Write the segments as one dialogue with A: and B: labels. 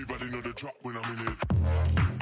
A: Everybody know the drop when I'm in it.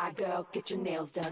B: fly girl, get your nails done.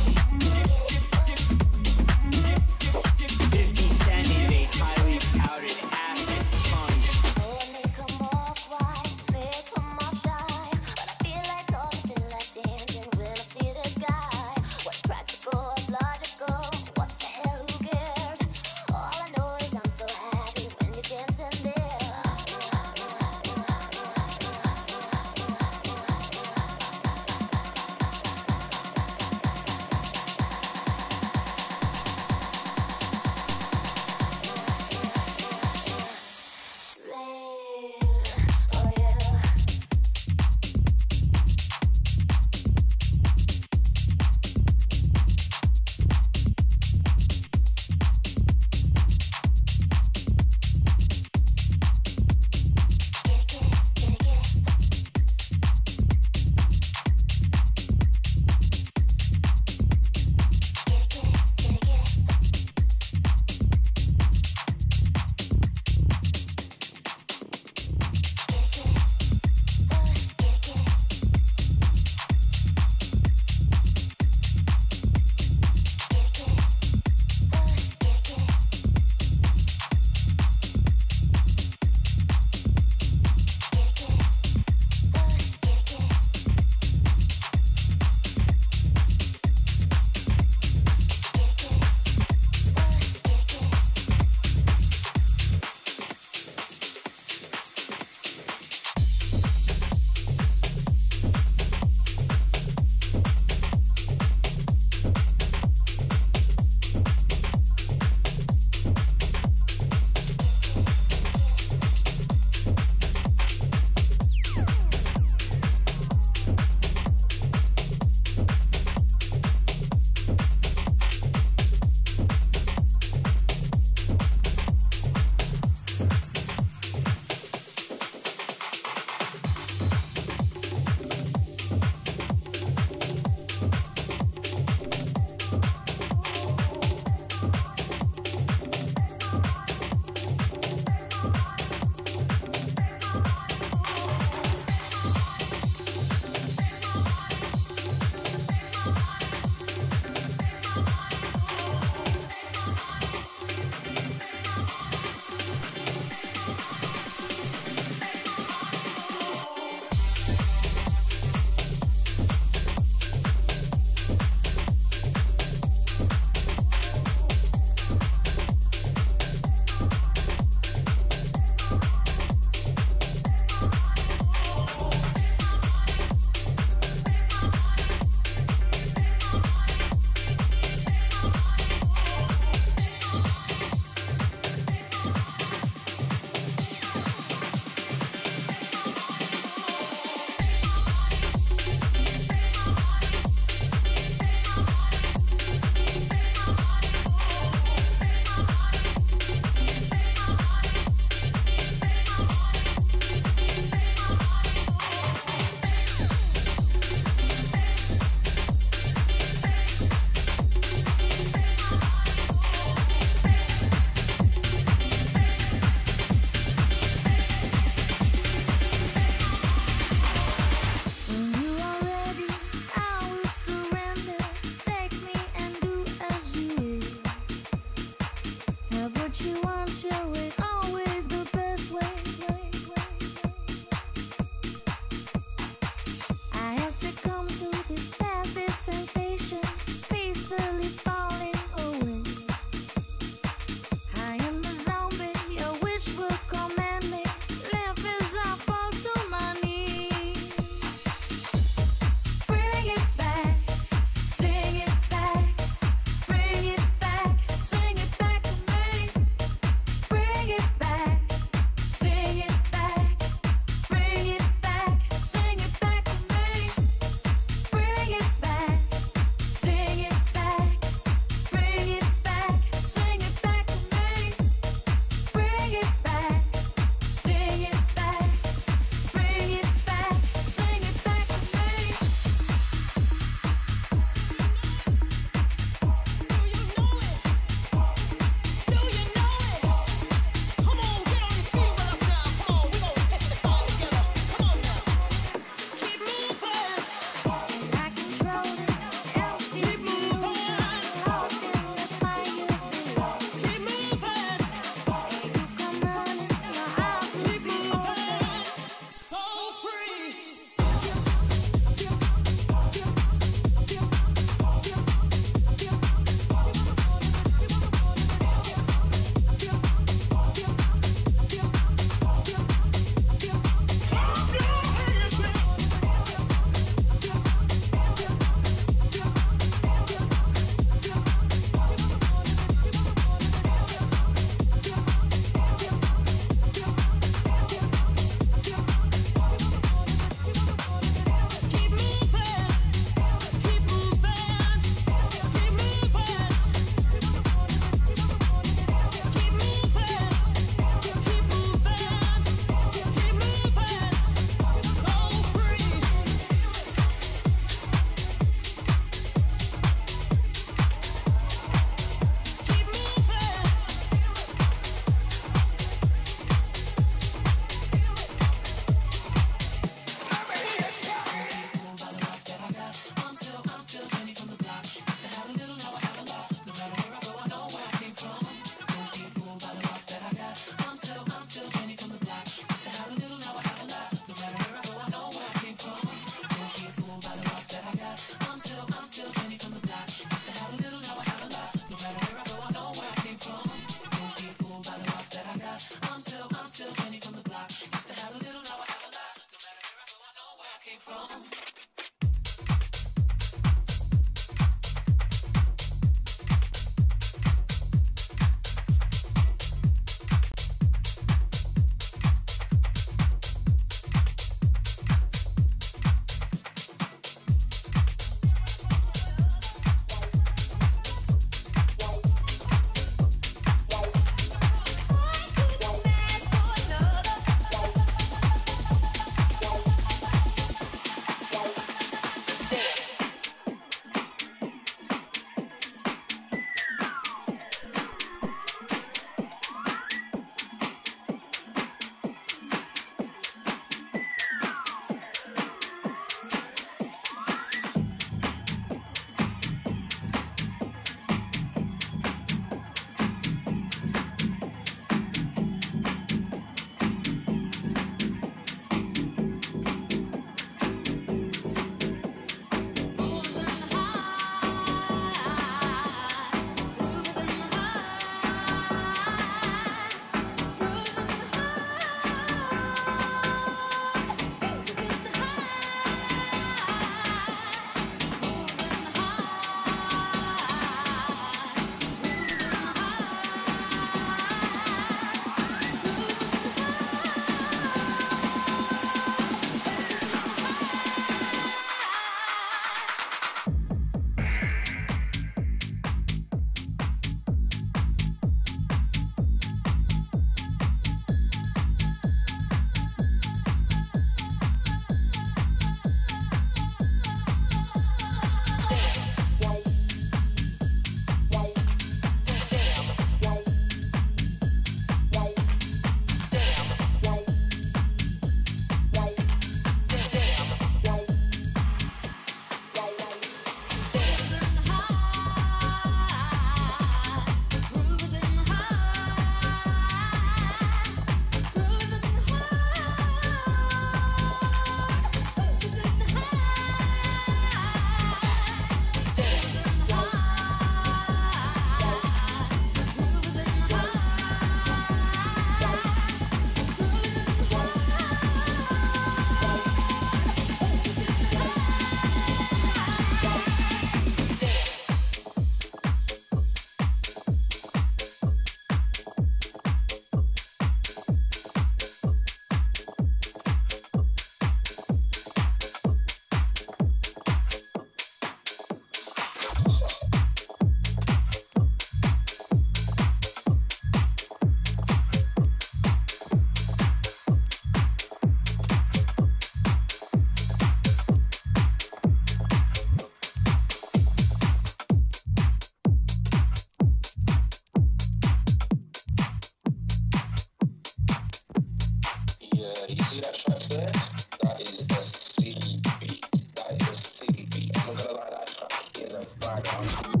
B: A
C: banger.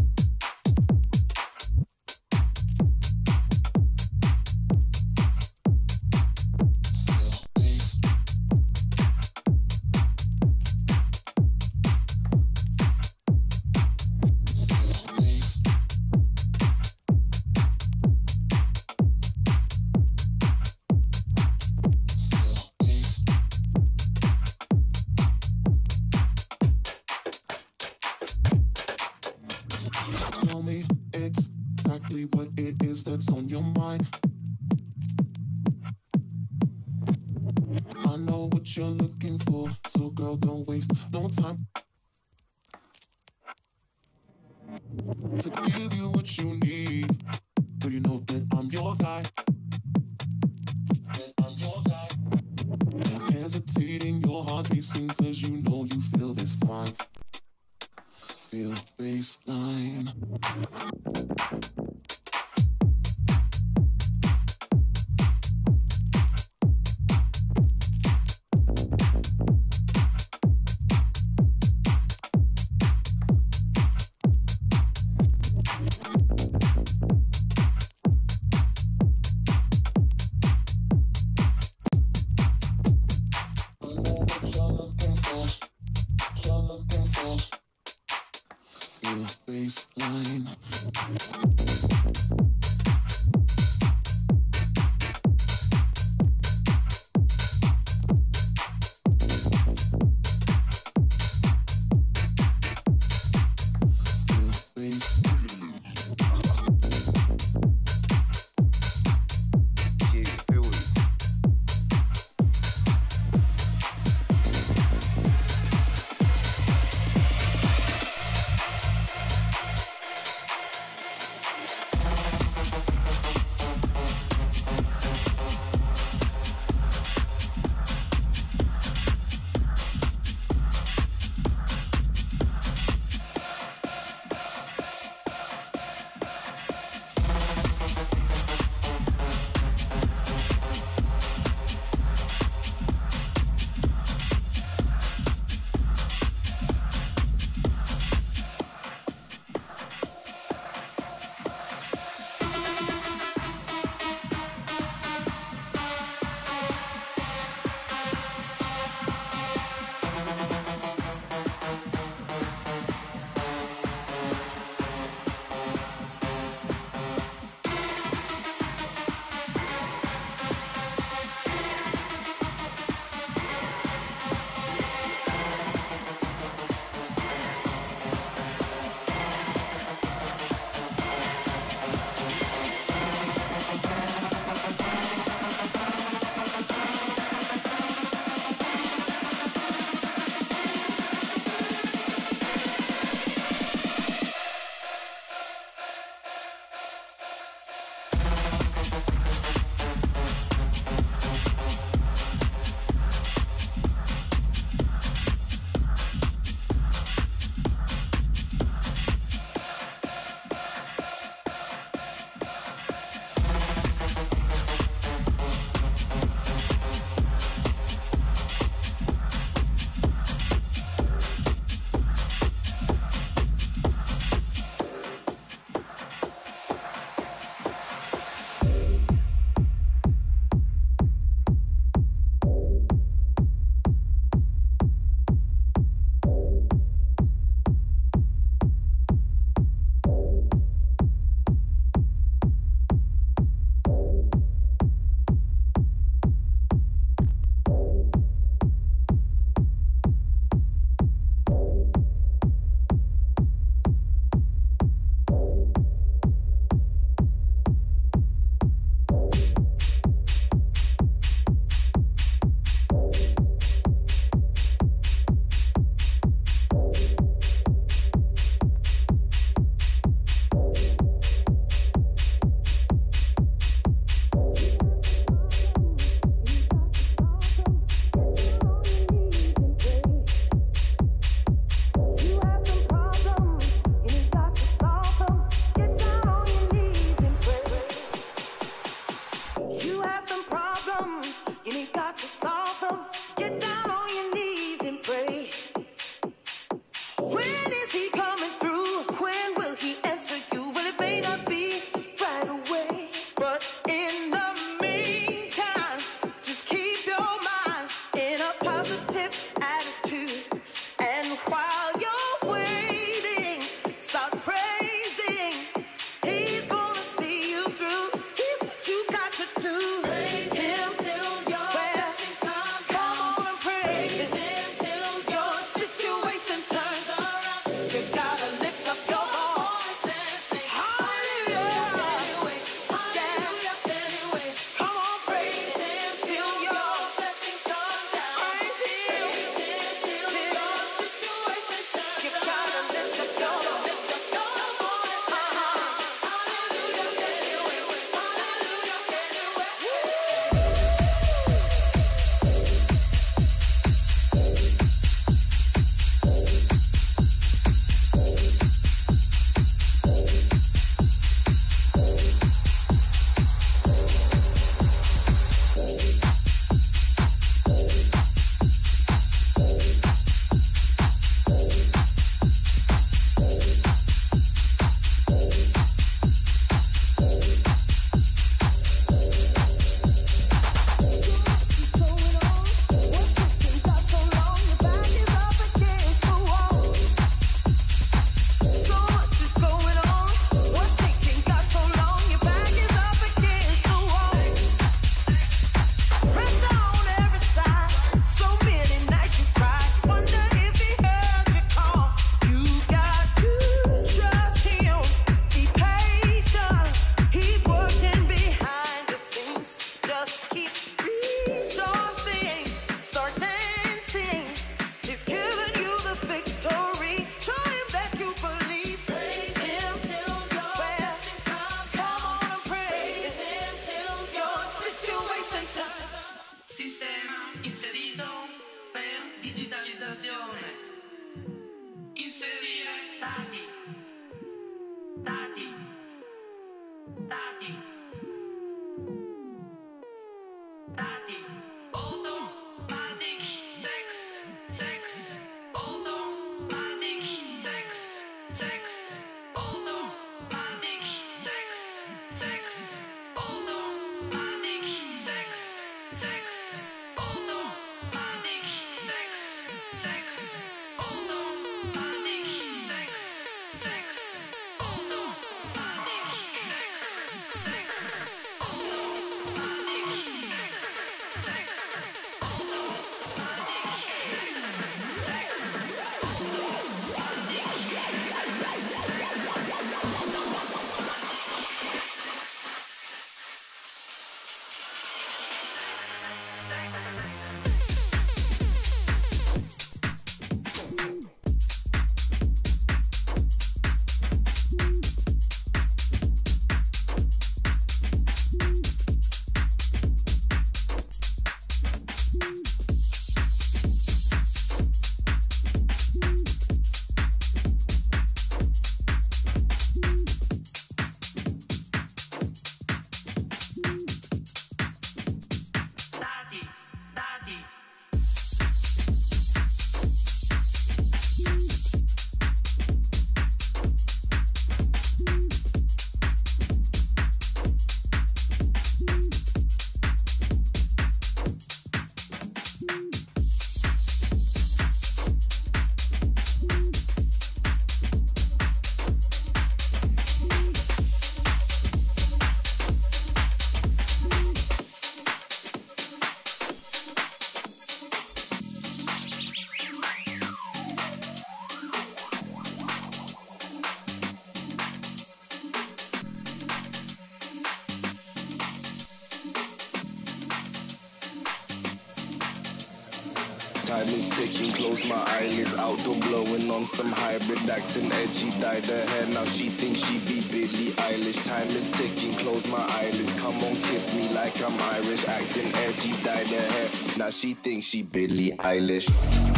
D: Now she thinks she Billie Eilish.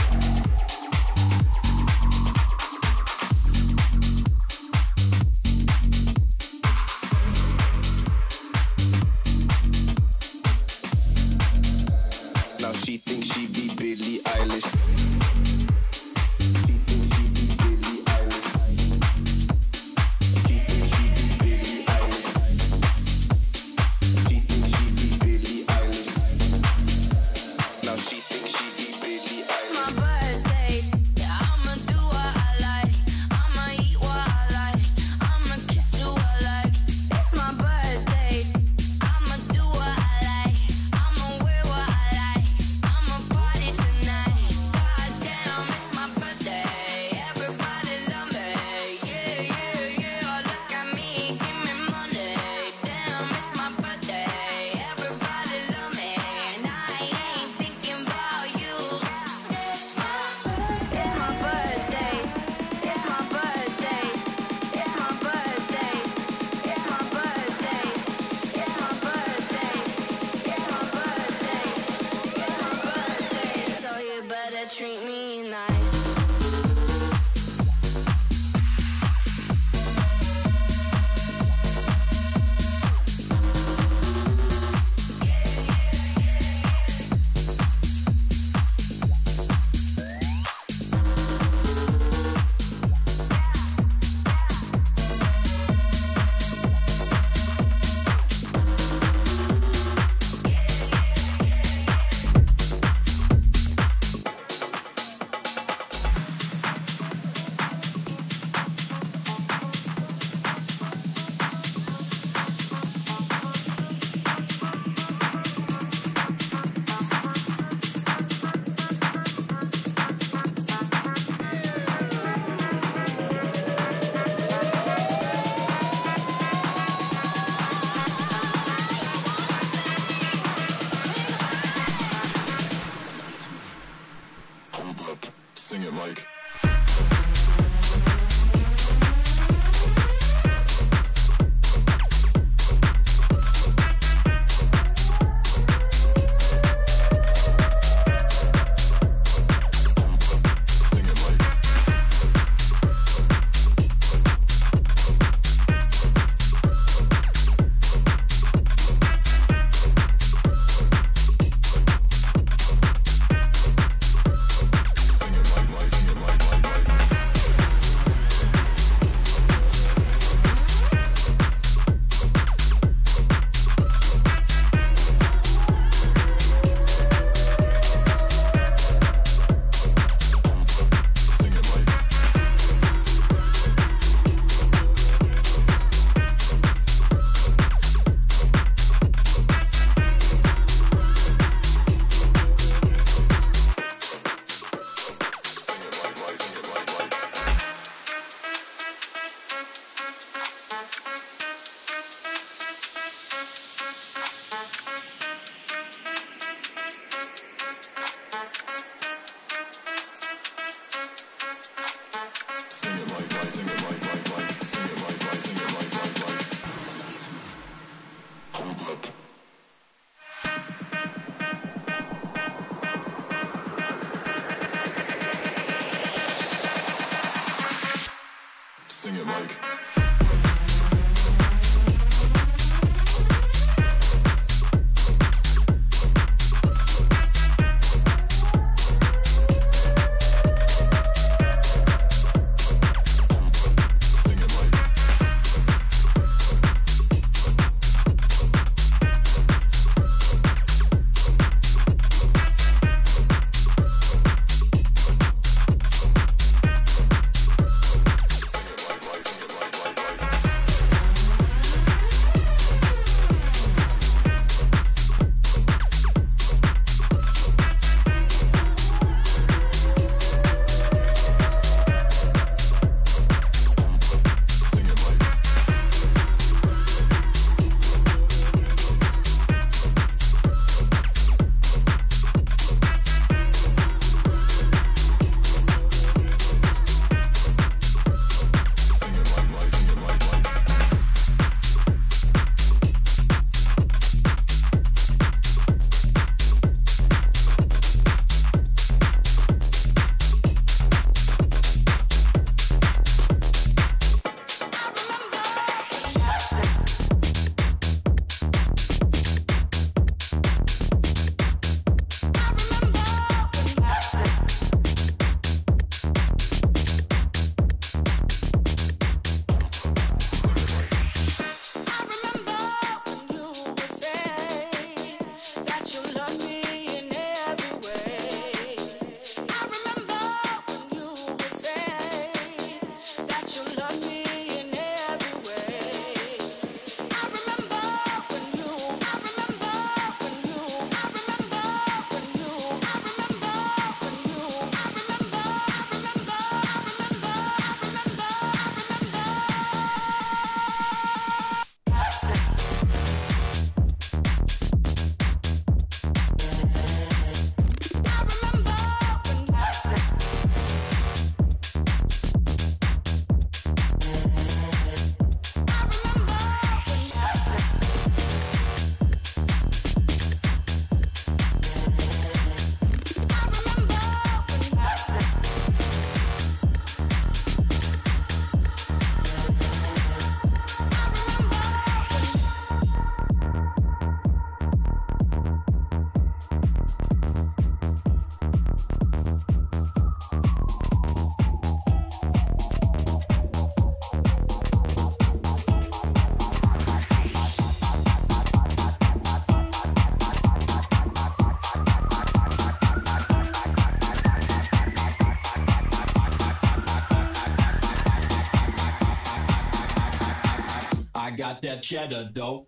E: that cheddar,
F: though.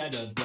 F: Shannon.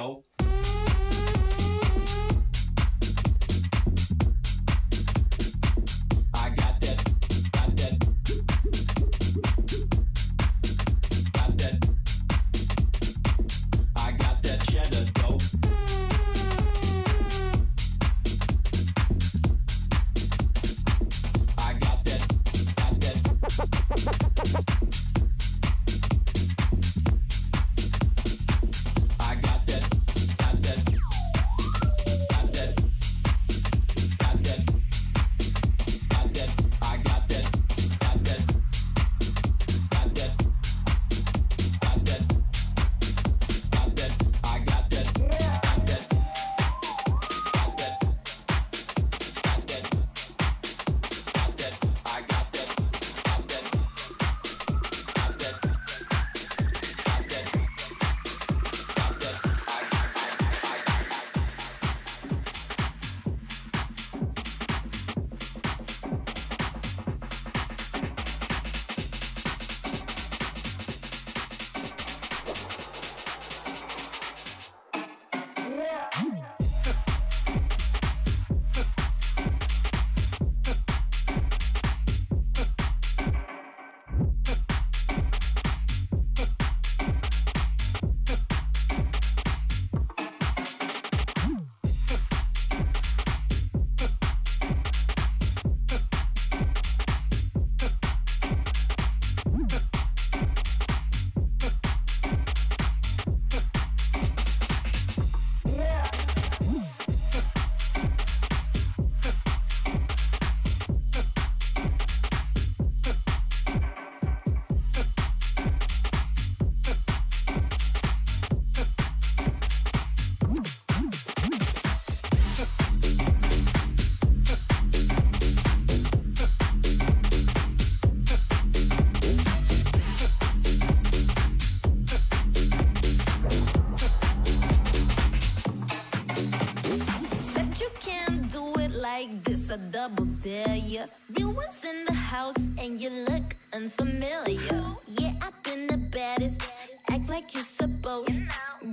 F: like you're supposed.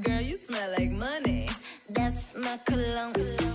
F: Girl, you smell like money. That's my cologne.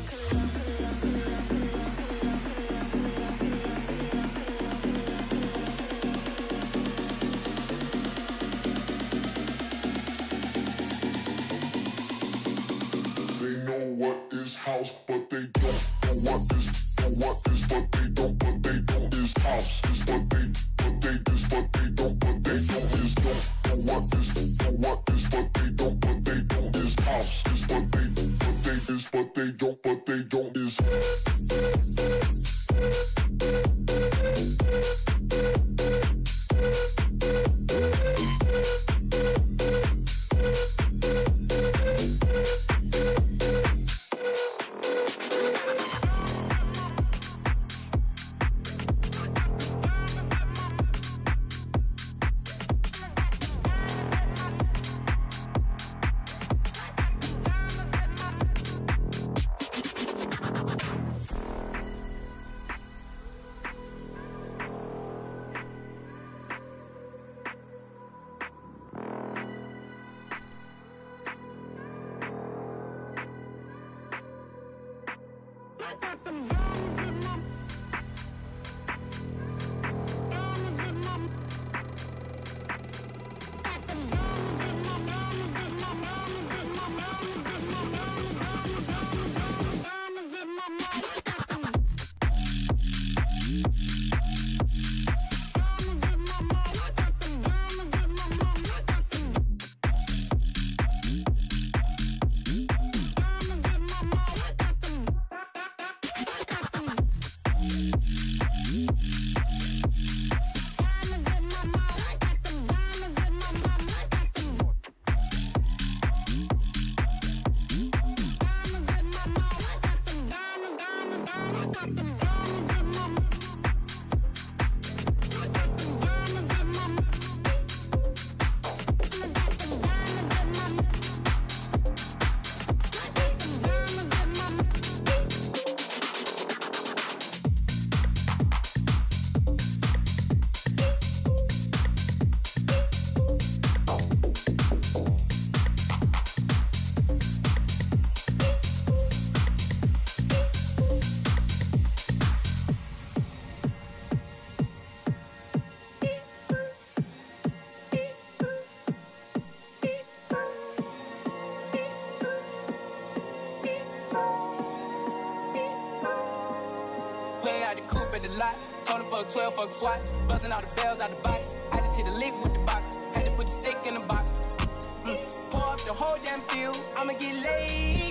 G: lot. Told him fuck 12, fuck SWAT. Busting all the bells out the box. I just hit a lick with the box. Had to put the stick in the box. Mm. Pour up the whole damn field. I'ma get
H: laid.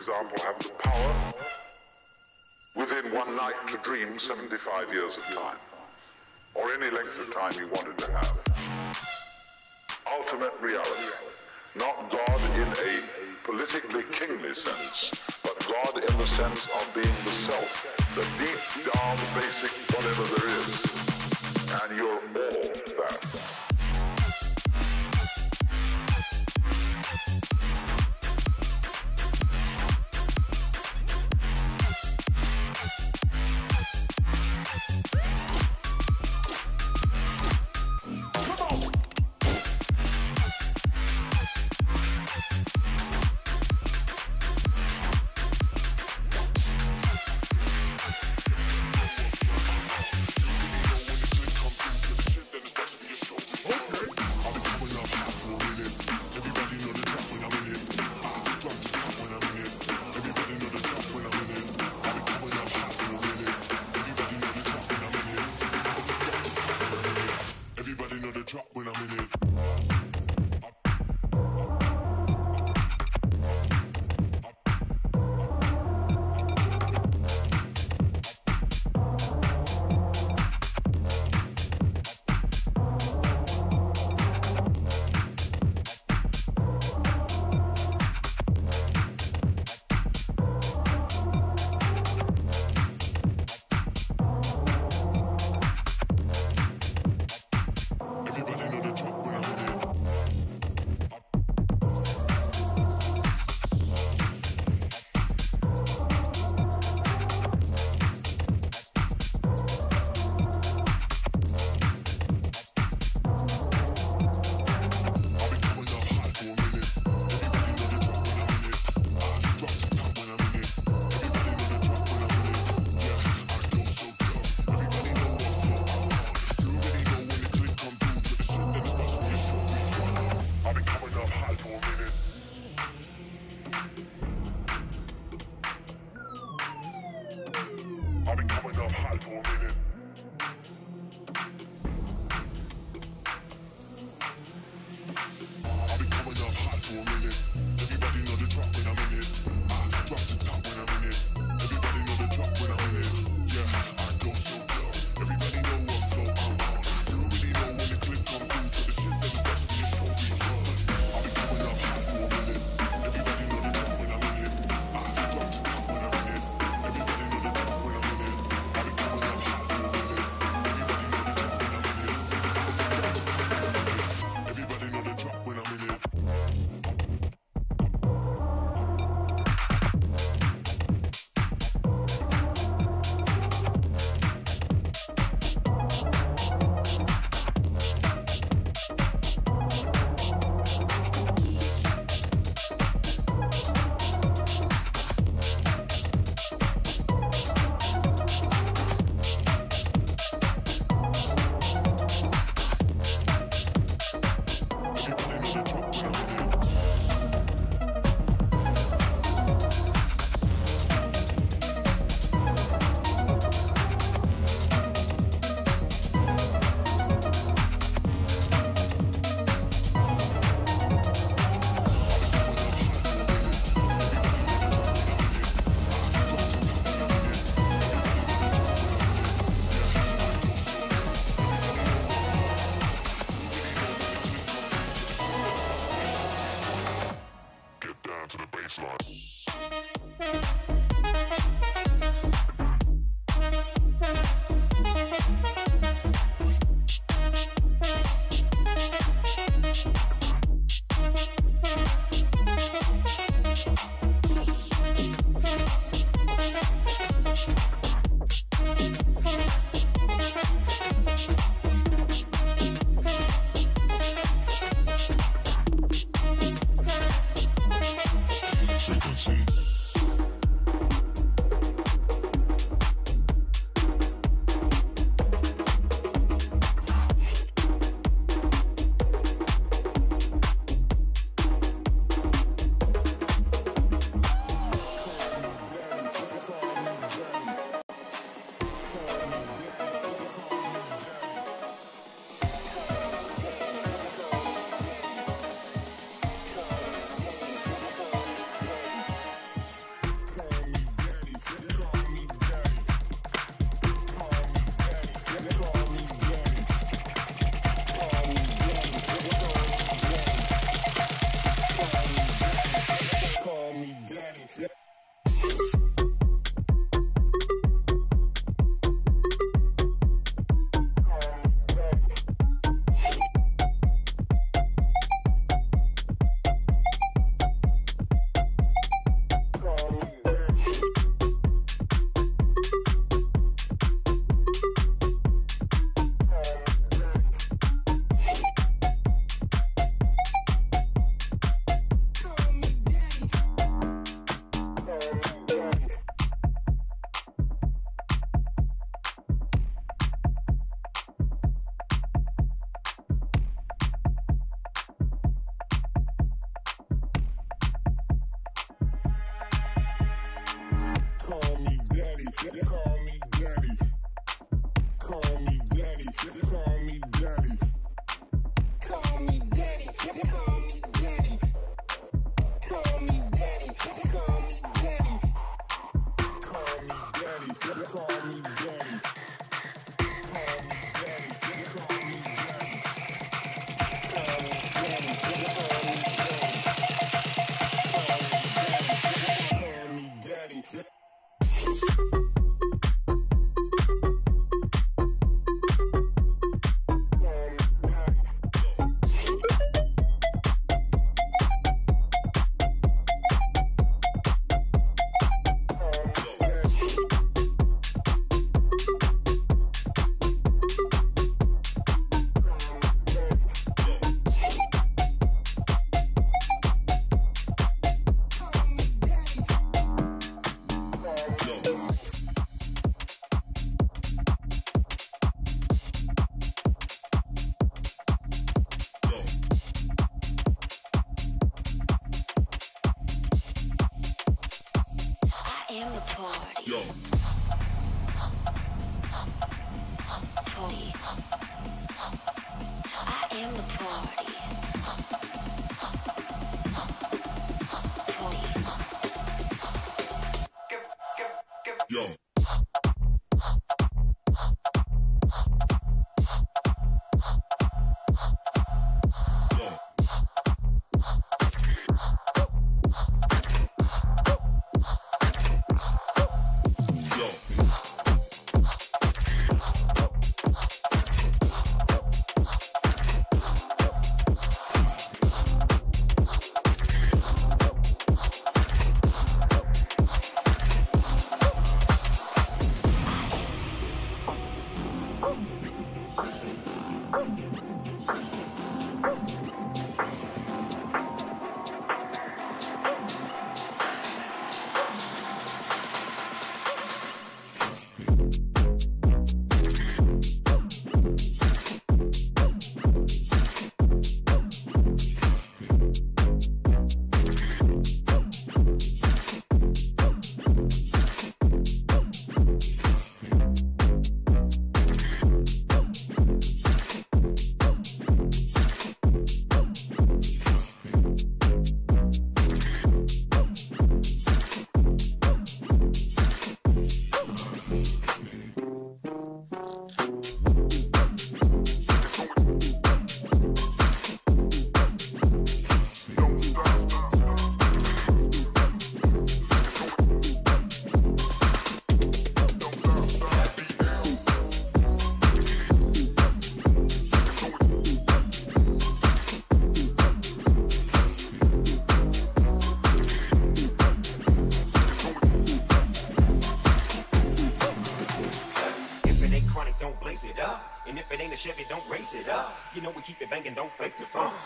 H: example, have the power within one night to dream 75 years of time, or any length of time you wanted to have. Ultimate reality, not God in a politically kingly sense, but God in the sense of being the self, the deep down basic whatever there is, and you're all that.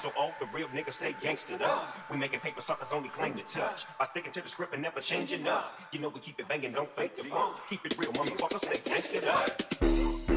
A: So
I: all the real niggas stay gangstered up. We making paper suckers only claim to touch. By sticking to the script and never changing up. You know we keep it banging, don't fake the funk. Keep it real, motherfuckers stay gangstered up.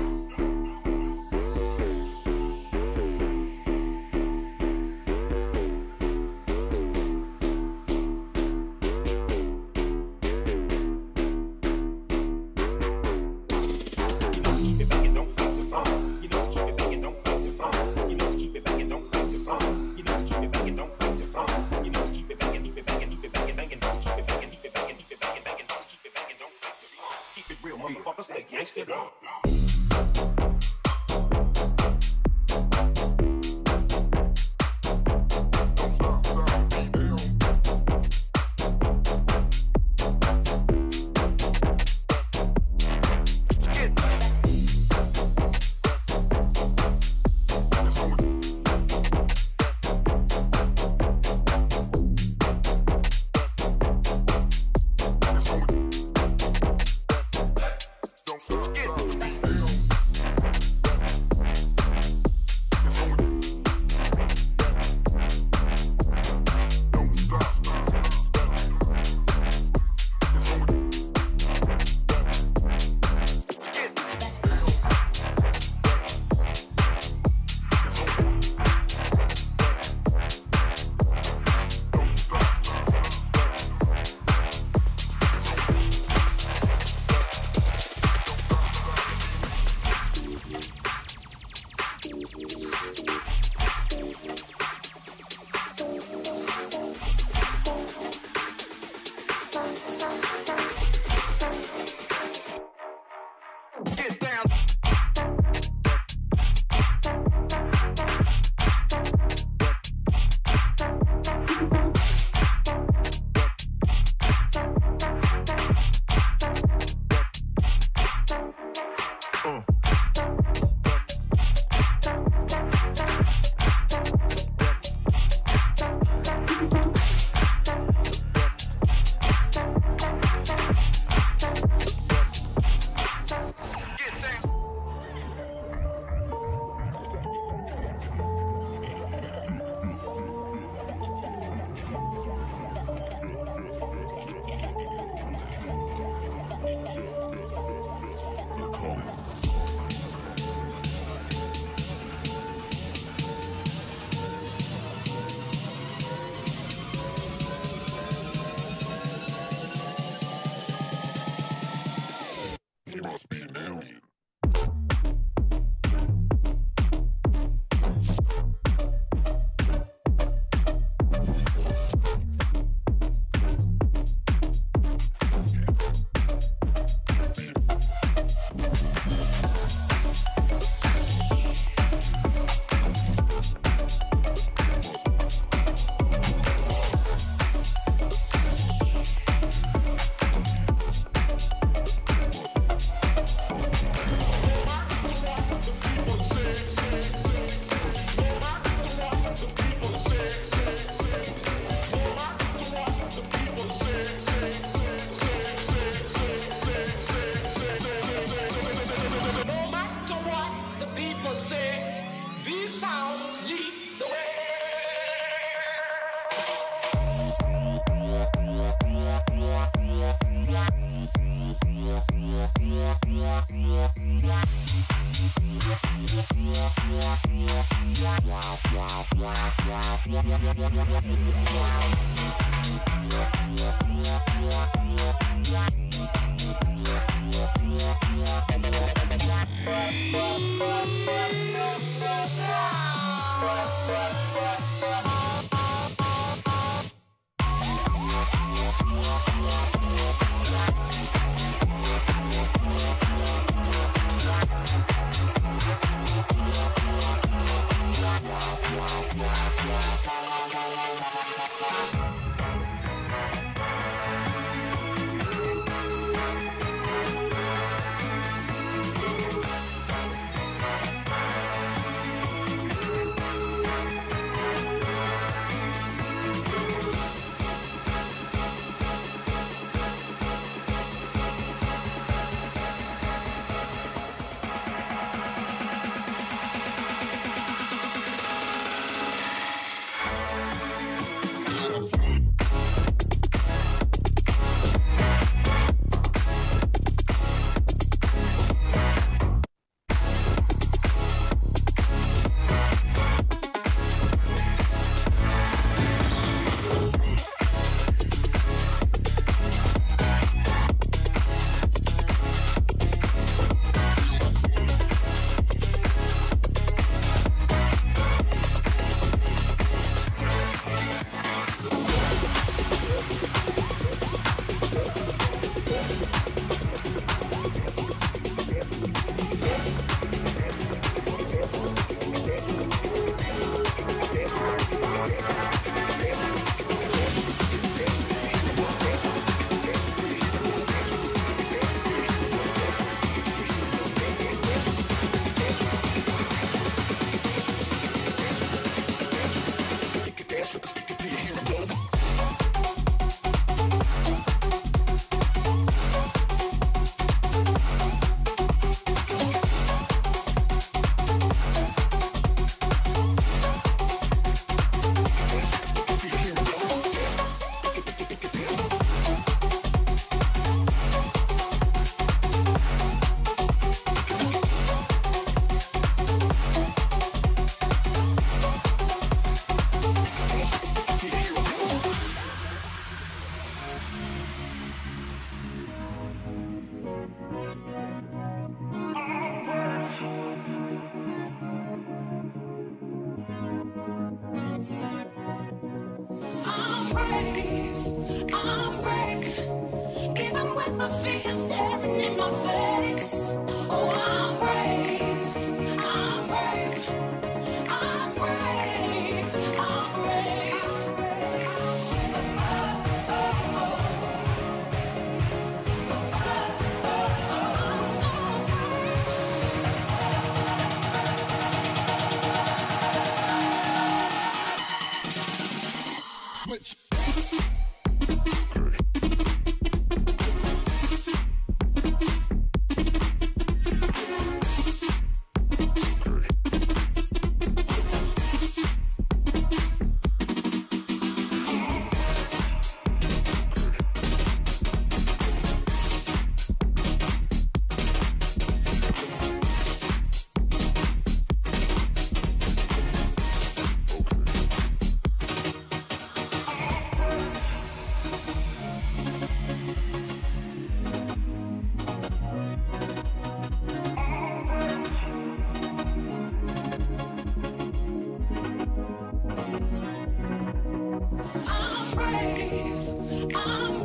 J: Brave, I'm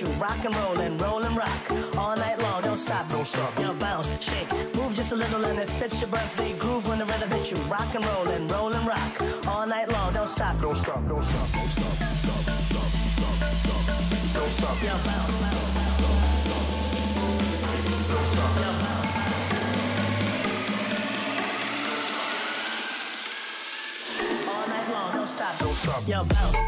K: you rock and roll and roll and rock all night long. Don't stop, don't stop. Now bounce, shake, move just a little and it fits your birthday groove when the rhythm hits you. Rock and roll and roll and rock all night long. Don't stop, don't stop, don't stop, don't stop, stop, stop, stop. Don't stop. Now bounce,
H: bounce. Don't stop. Now bounce. All don't stop, don't stop. Yo, bounce.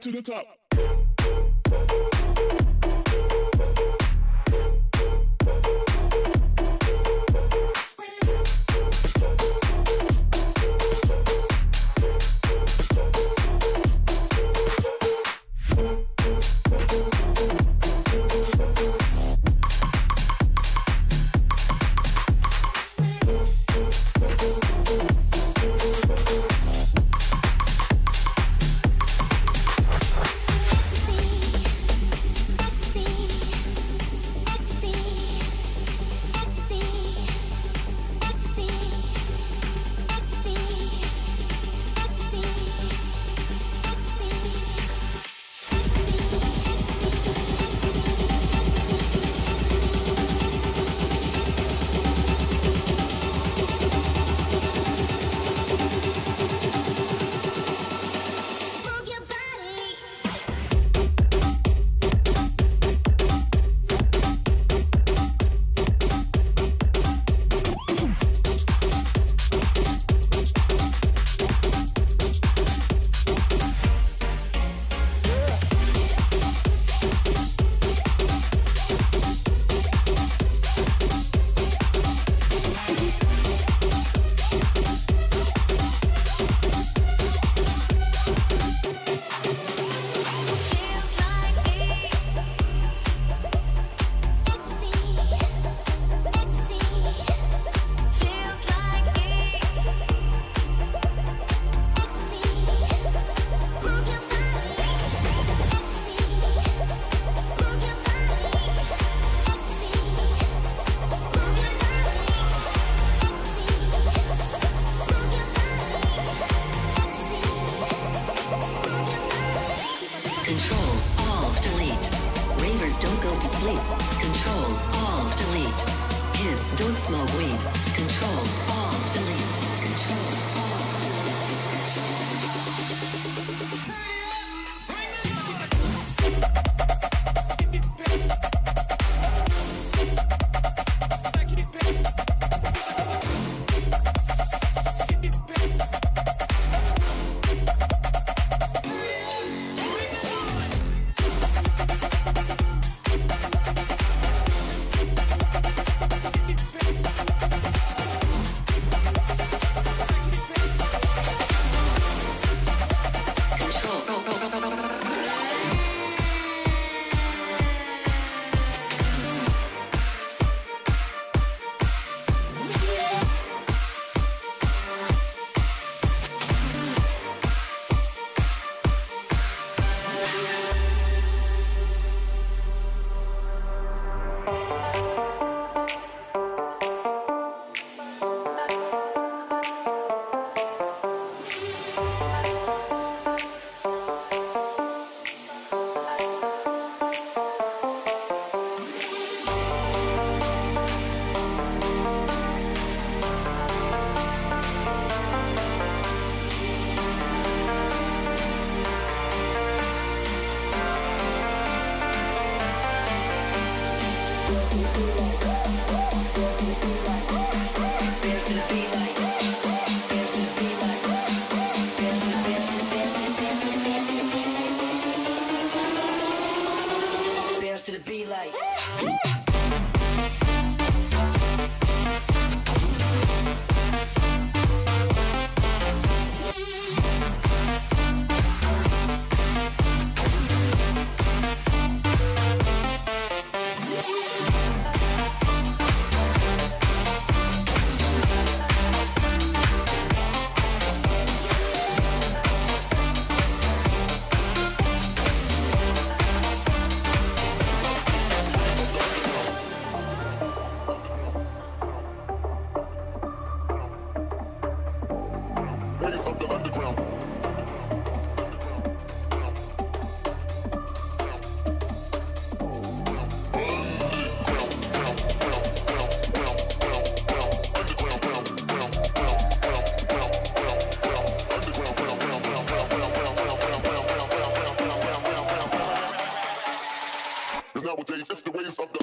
J: To the top.
L: Nowadays, it's the waves of the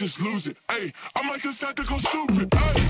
G: just lose it. Hey, I might like to go stupid. Hey.